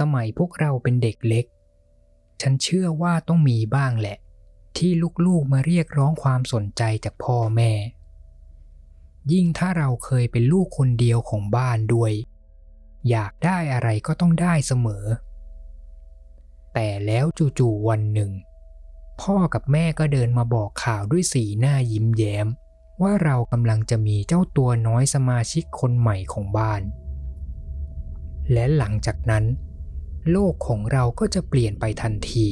สมัยพวกเราเป็นเด็กเล็ก ฉันเชื่อว่าต้องมีบ้างแหละ ที่ลูกๆมาเรียกร้องความสนใจจากพ่อแม่ ยิ่งถ้าเราเคยเป็นลูกคนเดียวของบ้านด้วย อยากได้อะไรก็ต้องได้เสมอ แต่แล้วจู่ๆวันหนึ่ง พ่อกับแม่ก็เดินมาบอกข่าวด้วยสีหน้ายิ้มแย้ม ว่าเรากำลังจะมีเจ้าตัวน้อยสมาชิกคนใหม่ของบ้านและหลังจากนั้น โลกของเราก็จะเปลี่ยนไปทันที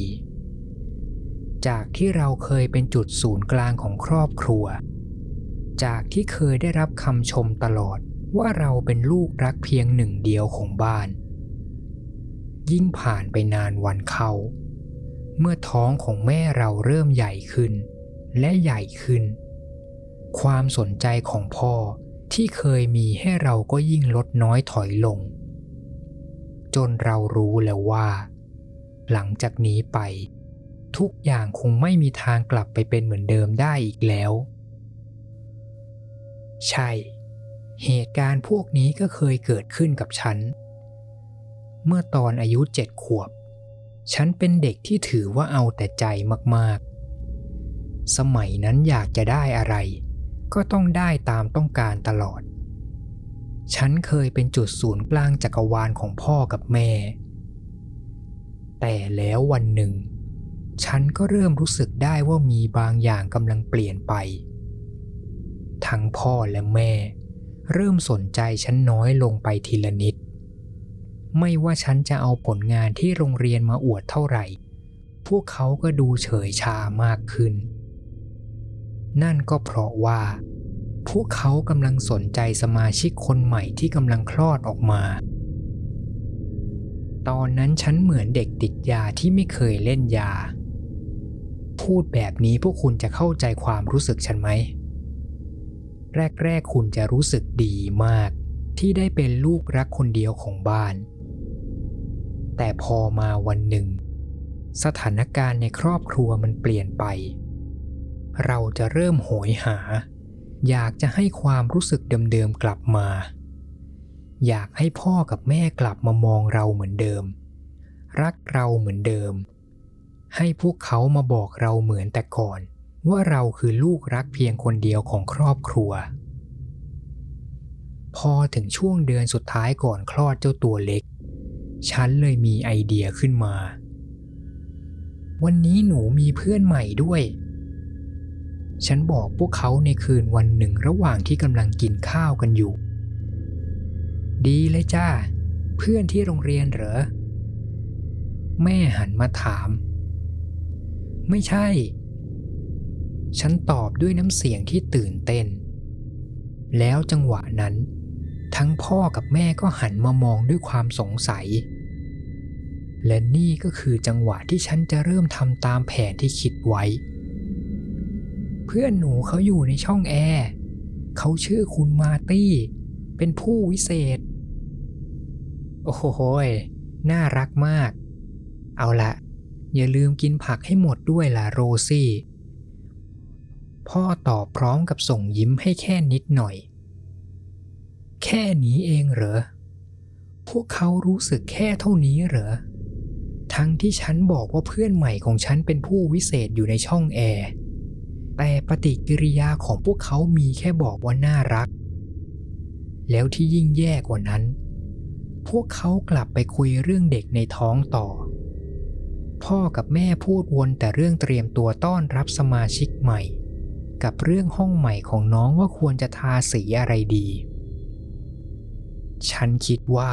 จากที่เราเคยเป็นจุดศูนย์กลางของครอบครัว จากที่เคยได้รับคำชมตลอดว่าเราเป็นลูกรักเพียงหนึ่งเดียวของบ้าน ยิ่งผ่านไปนานวันเข้า เมื่อท้องของแม่เราเริ่มใหญ่ขึ้น และใหญ่ขึ้น ความสนใจของพ่อที่เคยมีให้เราก็ยิ่งลดน้อยถอยลง จนเรารู้แล้วว่า หลังจากนี้ไป ทุกอย่างคงไม่มีทางกลับไปเป็นเหมือนเดิมได้อีกแล้ว ใช่ เหตุการณ์พวกนี้ก็เคยเกิดขึ้นกับฉัน เมื่อตอนอายุเจ็ดขวบ ฉันเป็นเด็กที่ถือว่าเอาแต่ใจมากๆ สมัยนั้นอยากจะได้อะไร ก็ต้องได้ตามต้องการตลอด ฉันเคยเป็นจุดศูนย์กลางจักรวาลของพ่อกับแม่ แต่แล้ววันหนึ่ง ฉันก็เริ่มรู้สึกได้ว่ามีบางอย่างกำลังเปลี่ยนไป ทั้งพ่อและแม่ เริ่มสนใจฉันน้อยลงไปทีละนิด ไม่ว่าฉันจะเอาผลงานที่โรงเรียนมาอวดเท่าไหร่ พวกเขาก็ดูเฉยชามากขึ้น นั่นก็เพราะว่า พวกเขากำลังสนใจสมาชิกคนใหม่ที่กำลังคลอดออกมา ตอนนั้นฉันเหมือนเด็กติดยาที่ไม่เคยเล่นยา พูดแบบนี้พวกคุณจะเข้าใจความรู้สึกฉันไหม แรก ๆ คุณจะรู้สึกดีมาก ที่ได้เป็นลูกรักคนเดียวของบ้าน แต่พอมาวันหนึ่ง สถานการณ์ในครอบครัวมันเปลี่ยนไป เราจะเริ่มโหยหา อยากจะให้ความรู้สึกเดิมๆกลับมา อยากให้พ่อกับแม่กลับมามองเราเหมือนเดิม รักเราเหมือนเดิม ให้พวกเขามาบอกเราเหมือนแต่ก่อน ว่าเราคือลูกรักเพียงคนเดียวของครอบครัว พอถึงช่วงเดือนสุดท้ายก่อนคลอดเจ้าตัวเล็ก ฉันเลยมีไอเดียขึ้นมา วันนี้หนูมีเพื่อนใหม่ด้วย ฉันบอกพวกเขาในคืนวันหนึ่งระหว่างที่กำลังกินข้าวกันอยู่ ดีเลยจ้า เพื่อนที่โรงเรียนเหรอ แม่หันมาถาม ไม่ใช่ ฉันตอบด้วยน้ำเสียงที่ตื่นเต้น แล้วจังหวะนั้น ทั้งพ่อกับแม่ก็หันมามองด้วยความสงสัย และนี่ก็คือจังหวะที่ฉันจะเริ่มทำตามแผนที่คิดไว้ เพื่อนหนูเขาอยู่ในช่องแอร์เขาชื่อคุณมาตี้ เป็นผู้วิเศษ โอ้โหยน่ารักมาก เอาละอย่าลืมกินผักให้หมดด้วยล่ะโรซี่ พ่อตอบพร้อมกับส่งยิ้มให้แค่นิดหน่อย แค่นี้เองเหรอ พวกเขารู้สึกแค่เท่านี้เหรอ ทั้งที่ฉันบอกว่าเพื่อนใหม่ของฉันเป็นผู้วิเศษอยู่ในช่องแอร์ แต่ปฏิกิริยาของพวกเขามีแค่บอกว่าน่ารัก แล้วที่ยิ่งแย่กว่านั้น พวกเขากลับไปคุยเรื่องเด็กในท้องต่อ พ่อกับแม่พูดวนแต่เรื่องเตรียมตัวต้อนรับสมาชิกใหม่ กับเรื่องห้องใหม่ของน้องว่าควรจะทาสีอะไรดี ฉันคิดว่า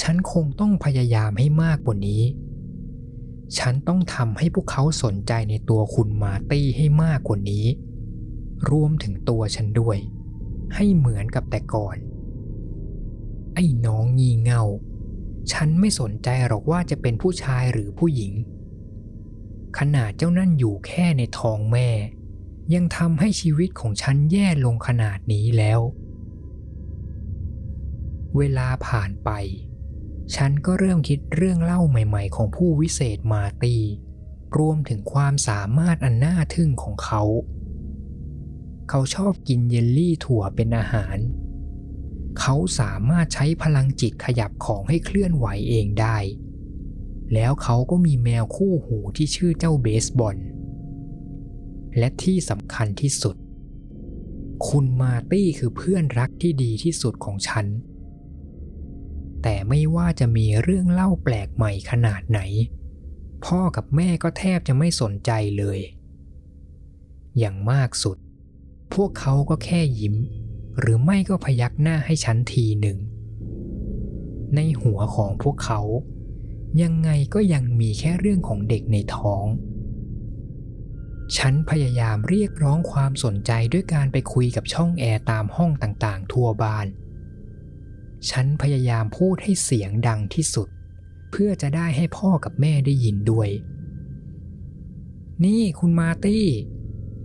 ฉันคงต้องพยายามให้มากกว่านี้ ฉันต้องทำให้พวกเขาสนใจในตัวคุณมาตี้ให้มากกว่านี้ รวมถึงตัวฉันด้วย ให้เหมือนกับแต่ก่อน ไอ้น้องงีเง่า ฉันไม่สนใจหรอกว่าจะเป็นผู้ชายหรือผู้หญิง ขนาดเจ้านั่นอยู่แค่ในท้องแม่ ยังทำให้ชีวิตของฉันแย่ลงขนาดนี้แล้ว เวลาผ่านไป ฉันก็เริ่มคิดเรื่องเล่าใหม่ ๆ ของผู้วิเศษมาตี รวมถึงความสามารถอันน่าทึ่งของเขา เขาชอบกินเยลลี่ถั่วเป็นอาหาร เขาสามารถใช้พลังจิตขยับของให้เคลื่อนไหวเองได้ แล้วเขาก็มีแมวคู่หูที่ชื่อเจ้าเบสบอล และที่สำคัญที่สุด คุณมาตี้คือเพื่อนรักที่ดีที่สุดของฉัน แต่ไม่ว่าจะมีเรื่องเล่าแปลกใหม่ขนาดไหน พ่อกับแม่ก็แทบจะไม่สนใจเลย อย่างมากสุด พวกเขาก็แค่ยิ้ม หรือไม่ก็พยักหน้าให้ฉันทีหนึ่ง ในหัวของพวกเขา ยังไงก็ยังมีแค่เรื่องของเด็กในท้องฉันพยายามเรียกร้องความสนใจด้วยการไปคุยกับช่องแอร์ตามห้องต่างๆ ทั่วบ้าน ฉันพยายามพูดให้เสียงดังที่สุด เพื่อจะได้ให้พ่อกับแม่ได้ยินด้วย นี่คุณมาตี้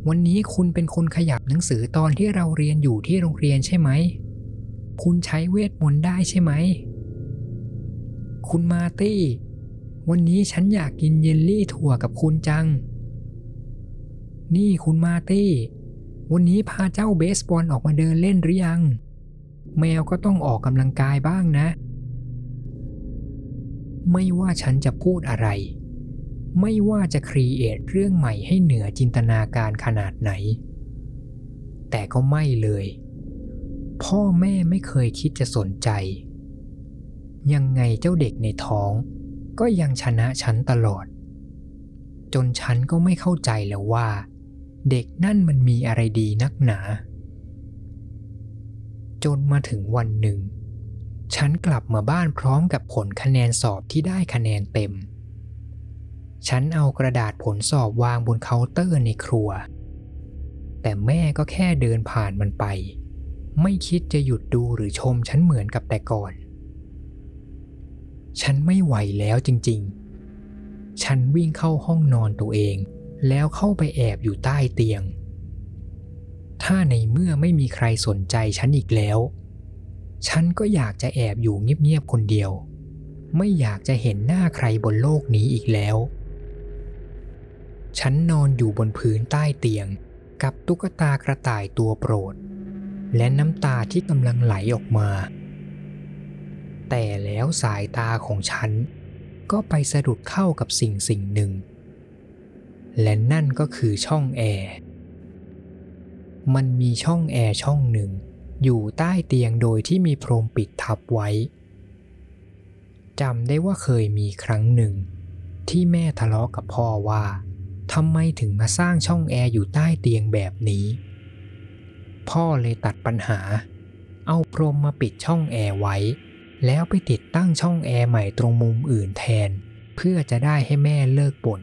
วันนี้คุณเป็นคนขยับหนังสือตอนที่เราเรียนอยู่ที่โรงเรียนใช่ไหม คุณใช้เวทมนต์ได้ใช่ไหม คุณมาตี้ วันนี้ฉันอยากกินเยลลี่ถั่วกับคุณจัง นี่คุณมาตี้ วันนี้พาเจ้าเบสบอลออกมาเดินเล่นหรือยัง แมวก็ต้องออกกำลังกายบ้างนะ ไม่ว่าฉันจะพูดอะไร ไม่ว่าจะครีเอทเรื่องใหม่ให้เหนือจินตนาการขนาดไหน แต่ก็ไม่เลย พ่อแม่ไม่เคยคิดจะสนใจ ยังไงเจ้าเด็กในท้อง ก็ยังชนะฉันตลอด จนฉันก็ไม่เข้าใจแล้วว่า เด็กนั่นมันมีอะไรดีนักหนา จนมาถึงวันหนึ่ง ฉันกลับมาบ้านพร้อมกับผลคะแนนสอบที่ได้คะแนนเต็ม ฉันเอากระดาษผลสอบวางบนเคาน์เตอร์ในครัว แต่แม่ก็แค่เดินผ่านมันไป ไม่คิดจะหยุดดูหรือชมฉันเหมือนกับแต่ก่อน ฉันไม่ไหวแล้วจริง ๆ ฉันวิ่งเข้าห้องนอนตัวเอง แล้วเข้าไปแอบอยู่ใต้เตียง ถ้าในเมื่อไม่มีใครสนใจฉันอีกแล้ว ฉันก็อยากจะแอบอยู่เงียบๆคนเดียว ไม่อยากจะเห็นหน้าใครบนโลกนี้อีกแล้ว ฉันนอนอยู่บนพื้นใต้เตียงกับตุ๊กตากระต่ายตัวโปรด และน้ำตาที่กำลังไหลออกมา แต่แล้วสายตาของฉัน ก็ไปสะดุดเข้ากับสิ่งสิ่งหนึ่ง และนั่นก็คือช่องแอร์ มันมีช่องแอร์ช่องหนึ่ง อยู่ใต้เตียงโดยที่มีพรมปิดทับไว้จำได้ว่าเคยมีครั้งหนึ่ง ที่แม่ทะเลาะกับพ่อว่าทำไมถึงมาสร้างช่องแอร์อยู่ใต้เตียงแบบนี้ พ่อเลยตัดปัญหา เอาพรมมาปิดช่องแอร์ไว้ แล้วไปติดตั้งช่องแอร์ใหม่ตรงมุมอื่นแทน เพื่อจะได้ให้แม่เลิกบ่น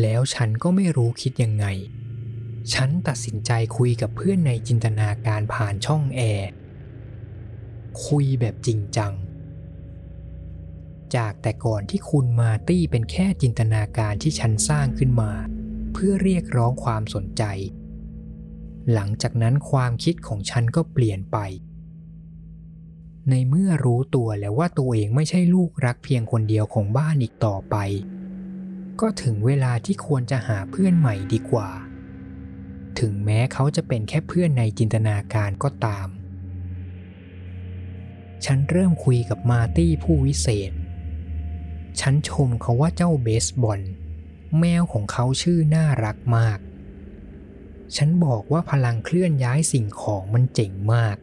แล้วฉันก็ไม่รู้คิดยังไง ฉันตัดสินใจคุยกับเพื่อนในจินตนาการผ่านช่องแอร์ คุยแบบจริงจัง จากแต่ก่อนที่คุณมาตี้เป็นแค่จินตนาการที่ฉันสร้างขึ้นมา เพื่อเรียกร้องความสนใจ หลังจากนั้นความคิดของฉันก็เปลี่ยนไป ในเมื่อรู้ตัวแล้วว่าตัวเองไม่ใช่ลูกรักเพียงคนเดียวของบ้านอีกต่อไป ก็ถึงเวลาที่ควรจะหาเพื่อนใหม่ดีกว่า ถึงแม้เขาจะเป็นแค่เพื่อนในจินตนาการก็ตาม ฉันเริ่มคุยกับมาตี้ผู้วิเศษ ฉันชมเขาว่าเจ้าเบสบอลแมวของเขาชื่อน่ารักมาก ฉันบอกว่าพลังเคลื่อนย้ายสิ่งของมันเจ๋งมาก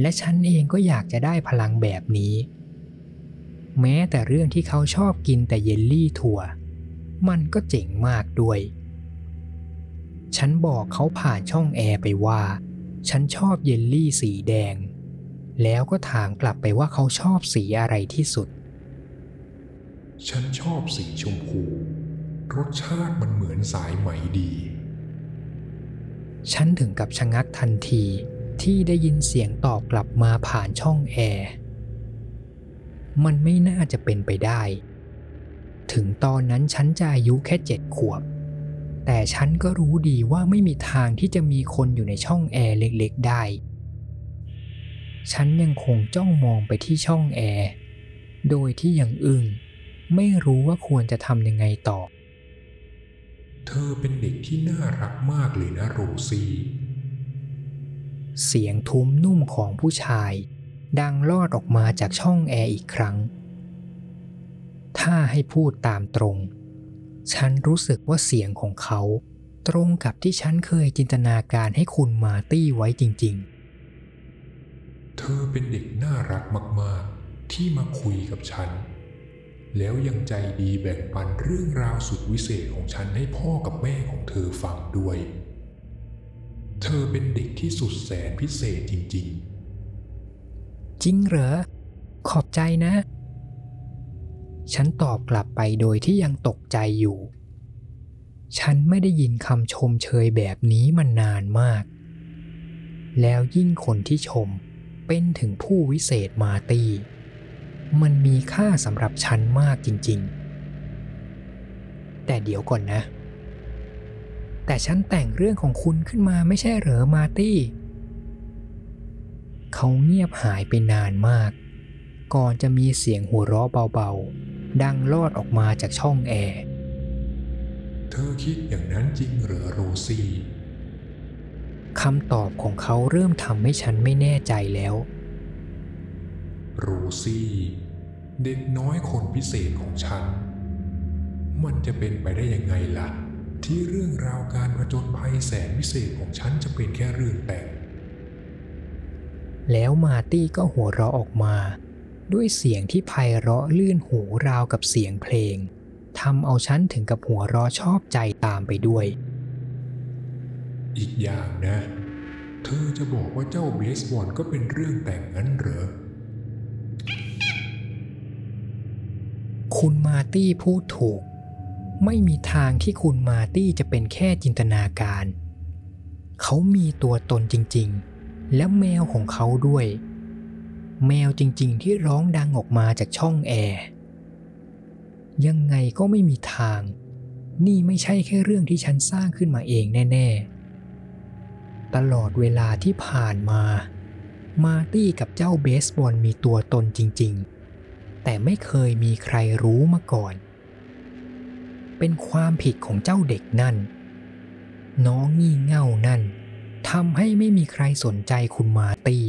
และฉันเองก็อยากจะได้พลังแบบนี้ แม้แต่เรื่องที่เขาชอบกินแต่เยลลี่ถั่ว มันก็เจ๋งมากด้วย ฉันบอกเขาผ่านช่องแอร์ไปว่า ฉันชอบเยลลี่สีแดง แล้วก็ถามกลับไปว่าเขาชอบสีอะไรที่สุด ฉันชอบสีชมพู รสชาติมันเหมือนสายไหมดี ฉันถึงกับชะงักทันทีที่ได้ยินเสียงตอบกลับมาผ่านช่องแอร์มันไม่น่าจะเป็นไปได้ ถึงตอนนั้นฉันจะอายุแค่เจ็ดขวบ แต่ฉันก็รู้ดีว่าไม่มีทางที่จะมีคนอยู่ในช่องแอร์เล็กๆได้ ฉันยังคงจ้องมองไปที่ช่องแอร์โดยที่ยังอึง้งไม่รู้ว่าควรจะทำยังไงต่อ เธอเป็นเด็กที่น่ารักมากเลยนะโรซี่เสียงทุ้มนุ่มของผู้ชาย ดังลอดออกมาจากช่องแอร์อีกครั้ง ถ้าให้พูดตามตรง ฉันรู้สึกว่าเสียงของเขา ตรงกับที่ฉันเคยจินตนาการให้คุณมาตี้ไว้จริงเธอเป็นเด็กน่ารักมาก ๆ ที่มาคุยกับฉัน แล้วยังใจดีแบ่งปันเรื่องราวสุดวิเศษของฉันให้พ่อกับแม่ของเธอฟังด้วย เธอเป็นเด็กที่สุดแสนพิเศษจริง ๆ จริงเหรอ ขอบใจนะ ฉันตอบกลับไปโดยที่ยังตกใจอยู่ ฉันไม่ได้ยินคำชมเชยแบบนี้มานานมาก แล้วยิ่งคนที่ชมเป็นถึงผู้วิเศษมาตี มันมีค่าสำหรับฉันมากจริงๆ แต่เดี๋ยวก่อนนะ แต่ฉันแต่งเรื่องของคุณขึ้นมาไม่ใช่เหรอมาตี้เขาเงียบหายไปนานมาก ก่อนจะมีเสียงหัวเราะเบาๆ ดังลอดออกมาจากช่องแอร์ๆเธอคิดอย่างนั้นจริงเหรอโรซี่คำตอบของเขาเริ่มทำให้ฉันไม่แน่ใจแล้ว โรซี่ เด็กน้อยคนพิเศษของฉัน มันจะเป็นไปได้ยังไงล่ะ ที่เรื่องราวการผจญภัยแสนพิเศษของฉันจะเป็นแค่เรื่องแต่งแล้วมาร์ตี้ก็หัวเราะออกมา ด้วยเสียงที่ไพเราะลื่นหูราวกับเสียงเพลงทำเอาฉันถึงกับหัวเราะชอบใจตามไปด้วย อีกอย่างนะ เธอจะบอกว่าเจ้าเบสบอลก็เป็นเรื่องแต่งงั้นเหรอ คุณมาร์ตี้พูดถูก ไม่มีทางที่คุณมาร์ตี้จะเป็นแค่จินตนาการ เขามีตัวตนจริง ๆ และแมวของเขาด้วย แมวจริงๆ ที่ร้องดังออกมาจากช่องแอร์ยังไงก็ไม่มีทาง นี่ไม่ใช่แค่เรื่องที่ฉันสร้างขึ้นมาเองแน่ ๆ ตลอดเวลาที่ผ่านมา มาตี้กับเจ้าเบสบอลมีตัวตนจริง ๆ แต่ไม่เคยมีใครรู้มาก่อน เป็นความผิดของเจ้าเด็กนั่น น้องงี่เง่านั่นทำให้ไม่มีใครสนใจคุณมาตี้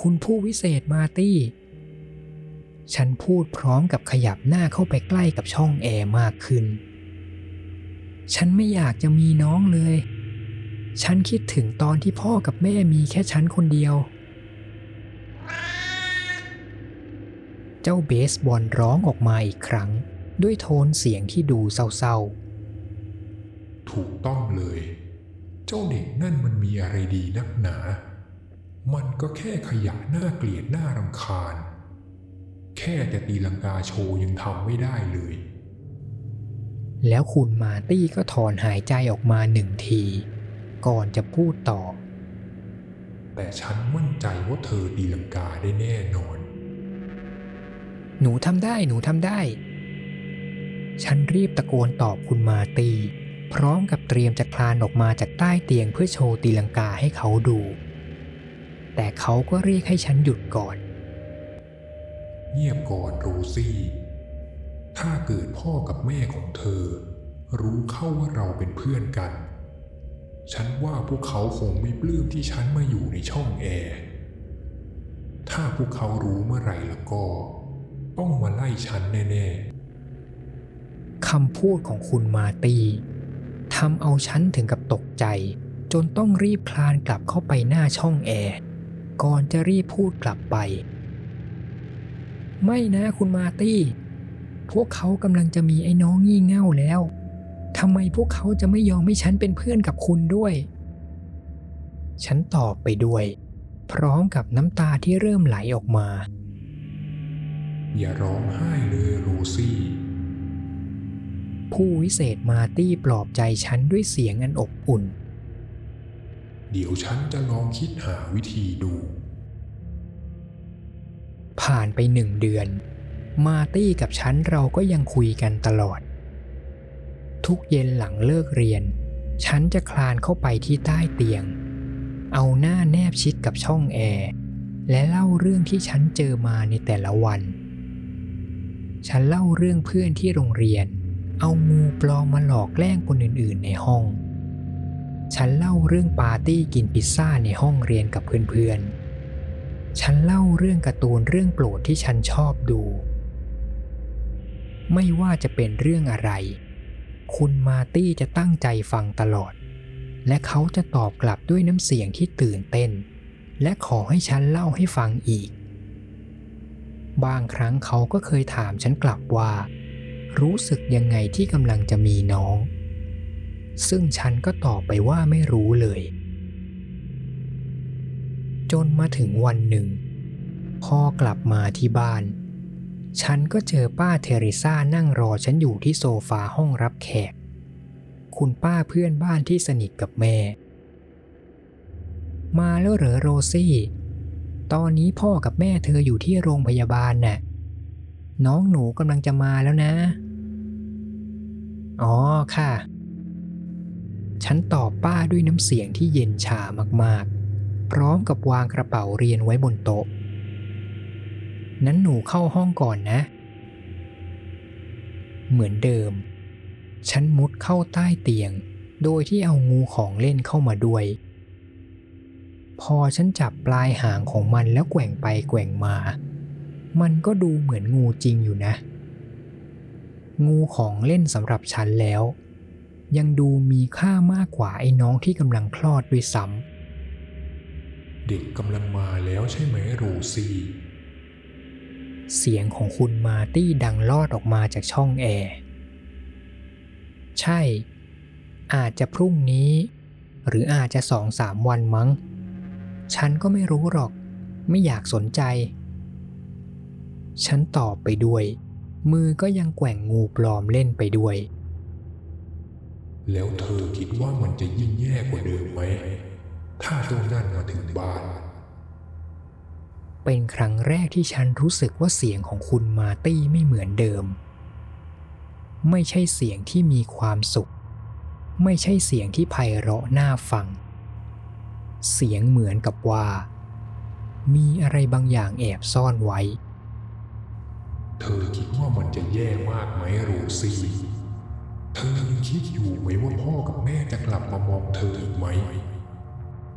คุณผู้วิเศษมาตี้ ฉันพูดพร้อมกับขยับหน้าเข้าไปใกล้กับช่องแอร์มากขึ้น ฉันไม่อยากจะมีน้องเลย ฉันคิดถึงตอนที่พ่อกับแม่มีแค่ฉันคนเดียว เจ้าเบสบอลร้องออกมาอีกครั้ง ด้วยโทนเสียงที่ดูเศร้าๆ ถูกต้องเลย เจ้าเด็กนั่นมันมีอะไรดีนักหนา มันก็แค่ขยะหน้าเกลียดหน้ารำคาญ แค่แต่ตีลังกาโชว์ยังทำไม่ได้เลยๆแล้วคุณมาร์ตี้ก็ถอนหายใจออกมาหนึ่งที ก่อนจะพูดต่อ แต่ฉันมั่นใจว่าเธอตีลังกาได้แน่นอน หนูทำได้หนูทำได้ ฉันรีบตะโกนตอบคุณมาร์ตี้พร้อมกับเตรียมจะคลานออกมาจากใต้เตียงเพื่อโชว์ตีลังกาให้เขาดู แต่เขาก็เรียกให้ฉันหยุดก่อน เงียบก่อนโรซี่ ถ้าเกิดพ่อกับแม่ของเธอ รู้เข้าว่าเราเป็นเพื่อนกัน ฉันว่าพวกเขาคงไม่ปลื้มที่ฉันมาอยู่ในช่องแอร์ ถ้าพวกเขารู้เมื่อไหร่แล้วก็ ต้องมาไล่ฉันแน่คำพูดของคุณมาร์ตี้ทำเอาฉันถึงกับตกใจจนต้องรีบคลานกลับเข้าไปหน้าช่องแอร์ ก่อนจะรีบพูดกลับไป ไม่นะคุณมาร์ตี้ พวกเขากำลังจะมีไอ้น้องงี่เง่าแล้วทำไมพวกเขาจะไม่ยอมให้ฉันเป็นเพื่อนกับคุณด้วย ฉันตอบไปด้วย พร้อมกับน้ำตาที่เริ่มไหลออกมาๆอย่าร้องไห้เลยโรซี่ผู้วิเศษมาร์ตี้ปลอบใจฉันด้วยเสียงอันอบอุ่น เดี๋ยวฉันจะลองคิดหาวิธีดู ผ่านไปหนึ่งเดือน มาตี้กับฉันเราก็ยังคุยกันตลอด ทุกเย็นหลังเลิกเรียน ฉันจะคลานเข้าไปที่ใต้เตียง เอาหน้าแนบชิดกับช่องแอร์และเล่าเรื่องที่ฉันเจอมาในแต่ละวัน ฉันเล่าเรื่องเพื่อนที่โรงเรียน เอางูปลอมมาหลอกแกล้งคนอื่นๆในห้อง ฉันเล่าเรื่องปาร์ตี้กินพิซซ่าในห้องเรียนกับเพื่อนๆ ฉันเล่าเรื่องการ์ตูนเรื่องโปรดที่ฉันชอบดู ไม่ว่าจะเป็นเรื่องอะไร คุณมาตี้จะตั้งใจฟังตลอด และเขาจะตอบกลับด้วยน้ำเสียงที่ตื่นเต้น และขอให้ฉันเล่าให้ฟังอีก บางครั้งเขาก็เคยถามฉันกลับว่า รู้สึกยังไงที่กำลังจะมีน้อง ซึ่งฉันก็ตอบไปว่าไม่รู้เลย จนมาถึงวันหนึ่ง พ่อกลับมาที่บ้าน ฉันก็เจอป้าเทเรซ่านั่งรอฉันอยู่ที่โซฟาห้องรับแขก คุณป้าเพื่อนบ้านที่สนิทกับแม่ มาแล้วเหรอโรซี่ ตอนนี้พ่อกับแม่เธออยู่ที่โรงพยาบาลน่ะ น้องหนูกำลังจะมาแล้วนะ อ๋อค่ะ ฉันตอบป้าด้วยน้ำเสียงที่เย็นชามากๆ พร้อมกับวางกระเป๋าเรียนไว้บนโต๊ะ นั้นหนูเข้าห้องก่อนนะ เหมือนเดิม ฉันมุดเข้าใต้เตียง โดยที่เอางูของเล่นเข้ามาด้วย พอฉันจับปลายหางของมันแล้วแกว่งไปแกว่งมา มันก็ดูเหมือนงูจริงอยู่นะ งูของเล่นสำหรับฉันแล้ว ยังดูมีค่ามากกว่าไอ้น้องที่กำลังคลอดด้วยซ้เด็กกำลังมาแล้วใช่ไหมโรซี่ำเสียงของคุณมาร์ตี้ดังลอดออกมาจากช่องแอร์ ใช่ อาจจะพรุ่งนี้ หรืออาจจะสองสามวันมั้ง ฉันก็ไม่รู้หรอก ไม่อยากสนใจ ฉันตอบไปด้วย มือก็ยังแกว่งงูปลอมเล่นไปด้วย แล้วเธอคิดว่ามันจะยิ่งแย่กว่าเดิมไหม ถ้าเจ้านั่นมาถึงบ้าน เป็นครั้งแรกที่ฉันรู้สึกว่าเสียงของคุณมาร์ตี้ไม่เหมือนเดิม ไม่ใช่เสียงที่มีความสุข ไม่ใช่เสียงที่ไพเราะน่าฟัง เสียงเหมือนกับว่า มีอะไรบางอย่างแอบซ่อนไว้ เธอคิดว่ามันจะแย่มากไหมโรซี่ เธอยังคิดอยู่ไหมว่าพ่อกับแม่จะกลับมามองเธออีกไหม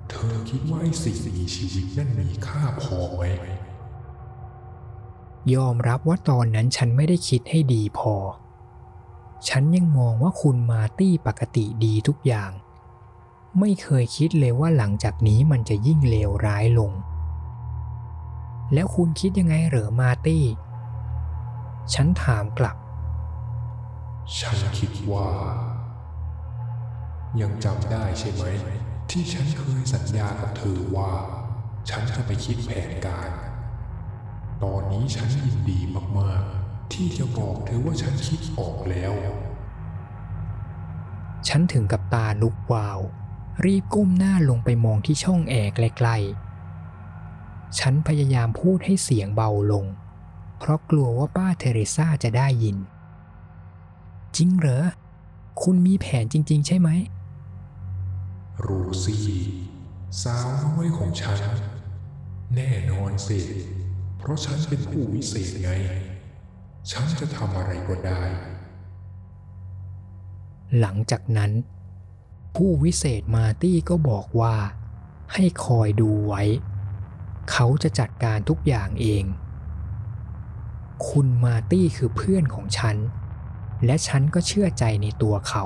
เธอคิดว่าไอ้สิ่งมีชีวิตนั่นมีค่าพอไหม ยอมรับว่าตอนนั้นฉันไม่ได้คิดให้ดีพอ ฉันยังมองว่าคุณมาตี้ปกติดีทุกอย่าง ไม่เคยคิดเลยว่าหลังจากนี้มันจะยิ่งเลวร้ายลง แล้วคุณคิดยังไงเหรอมาตี้ ฉันถามกลับ ฉันคิดว่า ยังจำได้ใช่ไหม ที่ฉันเคยสัญญากับเธอว่า ฉันจะไปคิดแผนการ ตอนนี้ฉันยินดีมากๆ ที่จะบอกเธอว่าฉันคิดออกแล้ว ฉันถึงกับตาลุกวาว รีบก้มหน้าลงไปมองที่ช่องแอร์ใกลๆ ฉันพยายามพูดให้เสียงเบาลง เพราะกลัวว่าป้าเทเรซาจะได้ยิน จริงเหรอ คุณมีแผนจริง ๆ ใช่ไหมโรซี่สาวน้อยของฉัน แน่นอนสิ เพราะฉันเป็นผู้วิเศษไง ฉันจะทำอะไรก็ได้ หลังจากนั้น ผู้วิเศษมาร์ตี้ก็บอกว่า ให้คอยดูไว้ เขาจะจัดการทุกอย่างเอง คุณมาร์ตี้คือเพื่อนของฉัน และฉันก็เชื่อใจในตัวเขา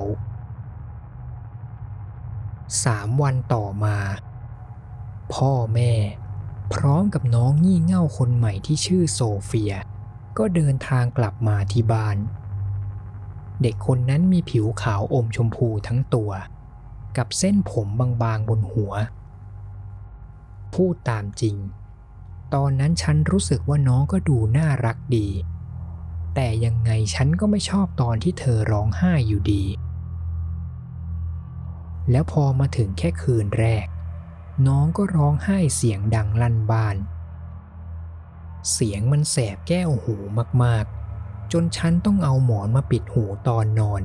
สามวันต่อมา พ่อแม่ พร้อมกับน้องงี่เง่าคนใหม่ที่ชื่อโซเฟีย ก็เดินทางกลับมาที่บ้าน เด็กคนนั้นมีผิวขาวอมชมพูทั้งตัว กับเส้นผมบางๆบนหัว พูดตามจริง ตอนนั้นฉันรู้สึกว่าน้องก็ดูน่ารักดี แต่ยังไงฉันก็ไม่ชอบตอนที่เธอร้องไห้อยู่ดี แล้วพอมาถึงแค่คืนแรก น้องก็ร้องไห้เสียงดังลั่นบ้าน เสียงมันแสบแก้วหูมากๆ จนฉันต้องเอาหมอนมาปิดหูตอนนอน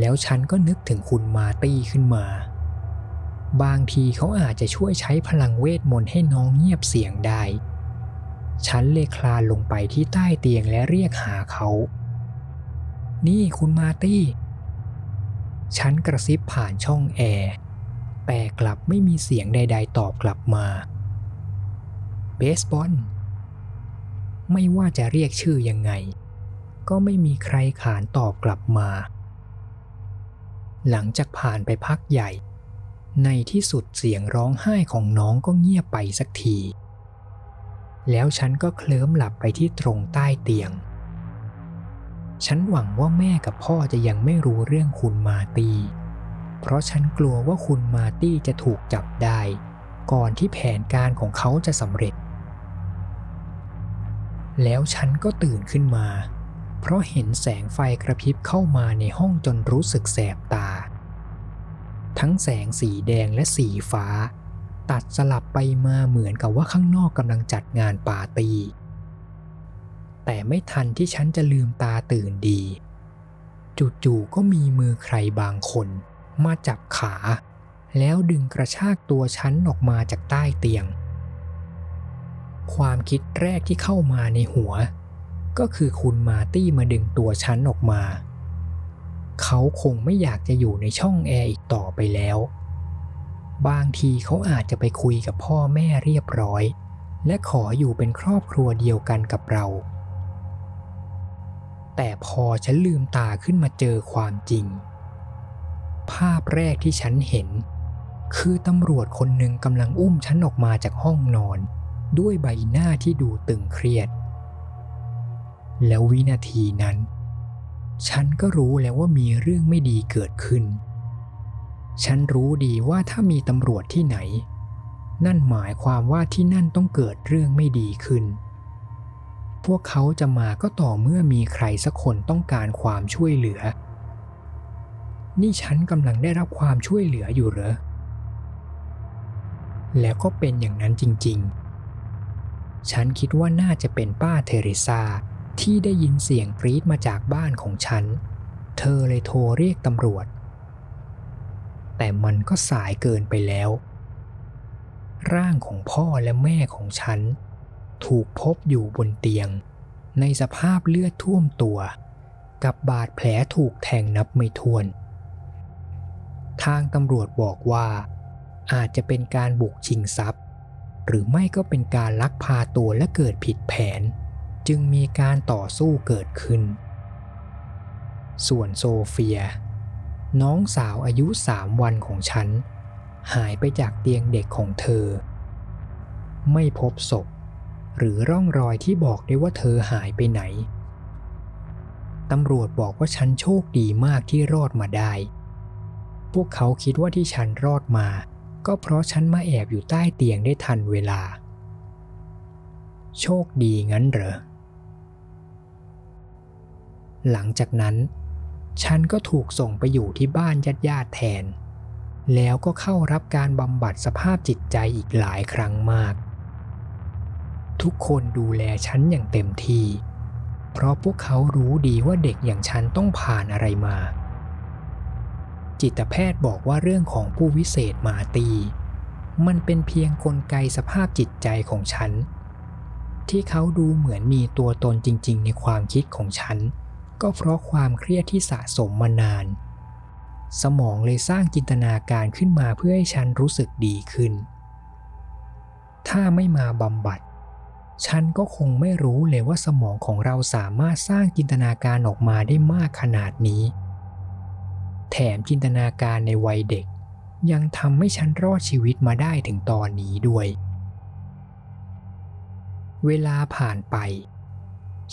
แล้วฉันก็นึกถึงคุณมาตี้ขึ้นมา บางทีเขาอาจจะช่วยใช้พลังเวทมนต์ให้น้องเงียบเสียงได้ ฉันเลยคลานลงไปที่ใต้เตียงและเรียกหาเขา นี่คุณมาตี้ ฉันกระซิบผ่านช่องแอร์แต่กลับไม่มีเสียงใด ๆ ตอบกลับมา เบสบอล ไม่ว่าจะเรียกชื่อยังไง ก็ไม่มีใครขานตอบกลับมา หลังจากผ่านไปพักใหญ่ ในที่สุดเสียงร้องไห้ของน้องก็เงียบไปสักที แล้วฉันก็เคลิ้มหลับไปที่ตรงใต้เตียง ฉันหวังว่าแม่กับพ่อจะยังไม่รู้เรื่องคุณมาตี เพราะฉันกลัวว่าคุณมาตี้จะถูกจับได้ ก่อนที่แผนการของเขาจะสำเร็จ แล้วฉันก็ตื่นขึ้นมา เพราะเห็นแสงไฟกระพริบเข้ามาในห้องจนรู้สึกแสบตา ทั้งแสงสีแดงและสีฟ้า ตัดสลับไปมาเหมือนกับว่าข้างนอกกำลังจัดงานปาร์ตี้แต่ไม่ทันที่ฉันจะลืมตาตื่นดี จู่ๆก็มีมือใครบางคน มาจับขา แล้วดึงกระชากตัวฉันออกมาจากใต้เตียง ความคิดแรกที่เข้ามาในหัว ก็คือคุณมาตี้มาดึงตัวฉันออกมา เขาคงไม่อยากจะอยู่ในช่องแอร์อีกต่อไปแล้ว บางทีเขาอาจจะไปคุยกับพ่อแม่เรียบร้อย และขออยู่เป็นครอบครัวเดียวกันกับเรา แต่พอฉันลืมตาขึ้นมาเจอความจริง ภาพแรกที่ฉันเห็น คือตำรวจคนหนึ่งกำลังอุ้มฉันออกมาจากห้องนอน ด้วยใบหน้าที่ดูตึงเครียด แล้ววินาทีนั้น ฉันก็รู้แล้วว่ามีเรื่องไม่ดีเกิดขึ้น ฉันรู้ดีว่าถ้ามีตำรวจที่ไหน นั่นหมายความว่าที่นั่นต้องเกิดเรื่องไม่ดีขึ้น พวกเขาจะมาก็ต่อเมื่อมีใครสักคนต้องการความช่วยเหลือ นี่ฉันกำลังได้รับความช่วยเหลืออยู่เหรอ แล้วก็เป็นอย่างนั้นจริง ๆ ฉันคิดว่าน่าจะเป็นป้าเทเรซาที่ได้ยินเสียงกรี๊ดมาจากบ้านของฉัน เธอเลยโทรเรียกตำรวจ แต่มันก็สายเกินไปแล้ว ร่างของพ่อและแม่ของฉัน ถูกพบอยู่บนเตียง ในสภาพเลือดท่วมตัว กับบาดแผลถูกแทงนับไม่ถ้วน ทางตำรวจบอกว่าอาจจะเป็นการบุกชิงทรัพย์ หรือไม่ก็เป็นการลักพาตัวและเกิดผิดแผน จึงมีการต่อสู้เกิดขึ้น ส่วนโซเฟีย น้องสาวอายุสามวันของฉัน หายไปจากเตียงเด็กของเธอ ไม่พบศพ หรือร่องรอยที่บอกได้ว่าเธอหายไปไหน ตำรวจบอกว่าฉันโชคดีมากที่รอดมาได้ พวกเขาคิดว่าที่ฉันรอดมา ก็เพราะฉันมาแอบอยู่ใต้เตียงได้ทันเวลา โชคดีงั้นเหรอหลังจากนั้น ฉันก็ถูกส่งไปอยู่ที่บ้านญาติญาติแทน แล้วก็เข้ารับการบำบัดสภาพจิตใจอีกหลายครั้งมาก ทุกคนดูแลฉันอย่างเต็มที่ เพราะพวกเขารู้ดีว่าเด็กอย่างฉันต้องผ่านอะไรมา จิตแพทย์บอกว่าเรื่องของผู้วิเศษมาตี มันเป็นเพียงกลไกสภาพจิตใจของฉัน ที่เขาดูเหมือนมีตัวตนจริง ๆ ในความคิดของฉัน ก็เพราะความเครียดที่สะสมมานาน สมองเลยสร้างจินตนาการขึ้นมาเพื่อให้ฉันรู้สึกดีขึ้น ถ้าไม่มาบำบัด ฉันก็คงไม่รู้เลยว่าสมองของเราสามารถสร้างจินตนาการออกมาได้มากขนาดนี้ แถมจินตนาการในวัยเด็ก ยังทำให้ฉันรอดชีวิตมาได้ถึงตอนนี้ด้วย เวลาผ่านไป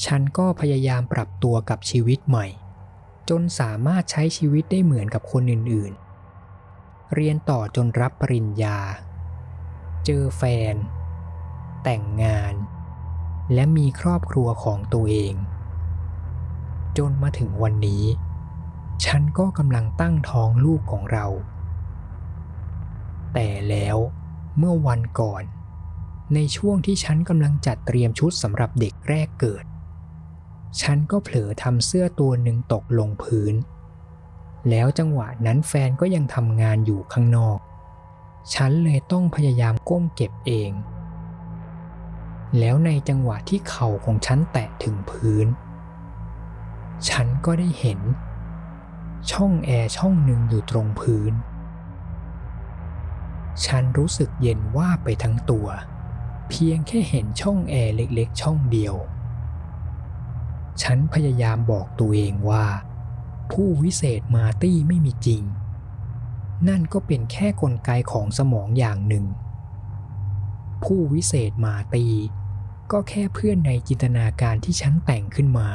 ฉันก็พยายามปรับตัวกับชีวิตใหม่ จนสามารถใช้ชีวิตได้เหมือนกับคนอื่นๆ เรียนต่อจนรับปริญญา เจอแฟน แต่งงาน และมีครอบครัวของตัวเอง จนมาถึงวันนี้ ฉันก็กำลังตั้งท้องลูกของเรา แต่แล้วเมื่อวันก่อนในช่วงที่ฉันกำลังจัดเตรียมชุดสำหรับเด็กแรกเกิด ฉันก็เผลอทำเสื้อตัวหนึ่งตกลงพื้น แล้วจังหวะนั้นแฟนก็ยังทำงานอยู่ข้างนอก ฉันเลยต้องพยายามก้มเก็บเอง แล้วในจังหวะที่เข่าของฉันแตะถึงพื้น ฉันก็ได้เห็น ช่องแอร์ช่องหนึ่งอยู่ตรงพื้น ฉันรู้สึกเย็นวาบไปทั้งตัว เพียงแค่เห็นช่องแอร์เล็กๆ ช่องเดียว ฉันพยายามบอกตัวเองว่า ผู้วิเศษมาร์ตี้ไม่มีจริง นั่นก็เป็นแค่กลไกของสมองอย่างหนึ่ง ผู้วิเศษมาร์ตี้ก็แค่เพื่อนในจินตนาการที่ฉันแต่งขึ้นมา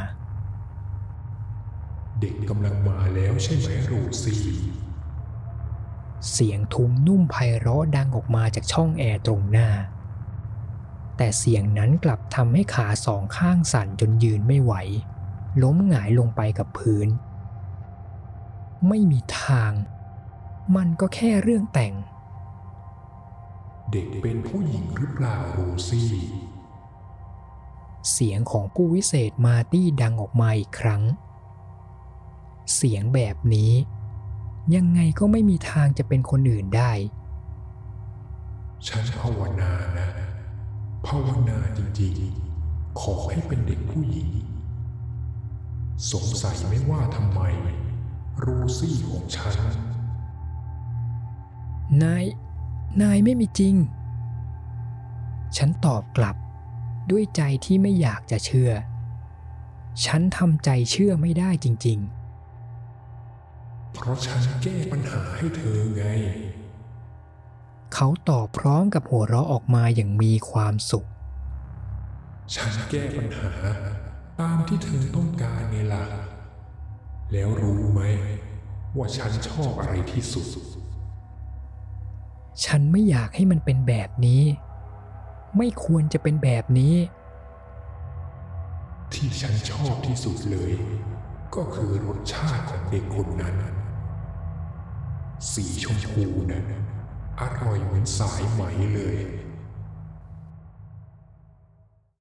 เด็กกำลังมาแล้วใช่ไหมโรซี่เสียงทุ้มนุ่มไพเราะดังออกมาจากช่องแอร์ตรงหน้า แต่เสียงนั้นกลับทำให้ขาสองข้างสั่นจนยืนไม่ไหว ล้มหงายลงไปกับพื้น ไม่มีทาง มันก็แค่เรื่องแต่ง เด็กเป็นผู้หญิงหรือเปล่าโรซี่เสียงของผู้วิเศษมาร์ตี้ดังออกมาอีกครั้ง เสียงแบบนี้ ยังไงก็ไม่มีทางจะเป็นคนอื่นได้ ฉันภาวนานะ ภาวนาจริงๆ ขอให้เป็นเด็กผู้หญิง สงสัยไม่ว่าทำไมโรซี่ของฉัน นาย นายไม่มีจริง ฉันตอบกลับด้วยใจที่ไม่อยากจะเชื่อ ฉันทำใจเชื่อไม่ได้จริงเพราะฉันแก้ปัญหาให้เธอไงๆ เขาตอบพร้อมกับหัวเราะออกมาอย่างมีความสุข ฉันแก้ปัญหา ตามที่เธอต้องการไงล่ะ แล้วรู้ไหม ว่าฉันชอบอะไรที่สุด ฉันไม่อยากให้มันเป็นแบบนี้ ไม่ควรจะเป็นแบบนี้ ที่ฉันชอบที่สุดเลย ก็คือรสชาติของเด็กคนนั้น สีชมพูนั้น อร่อยเหมือนสายไหมเลย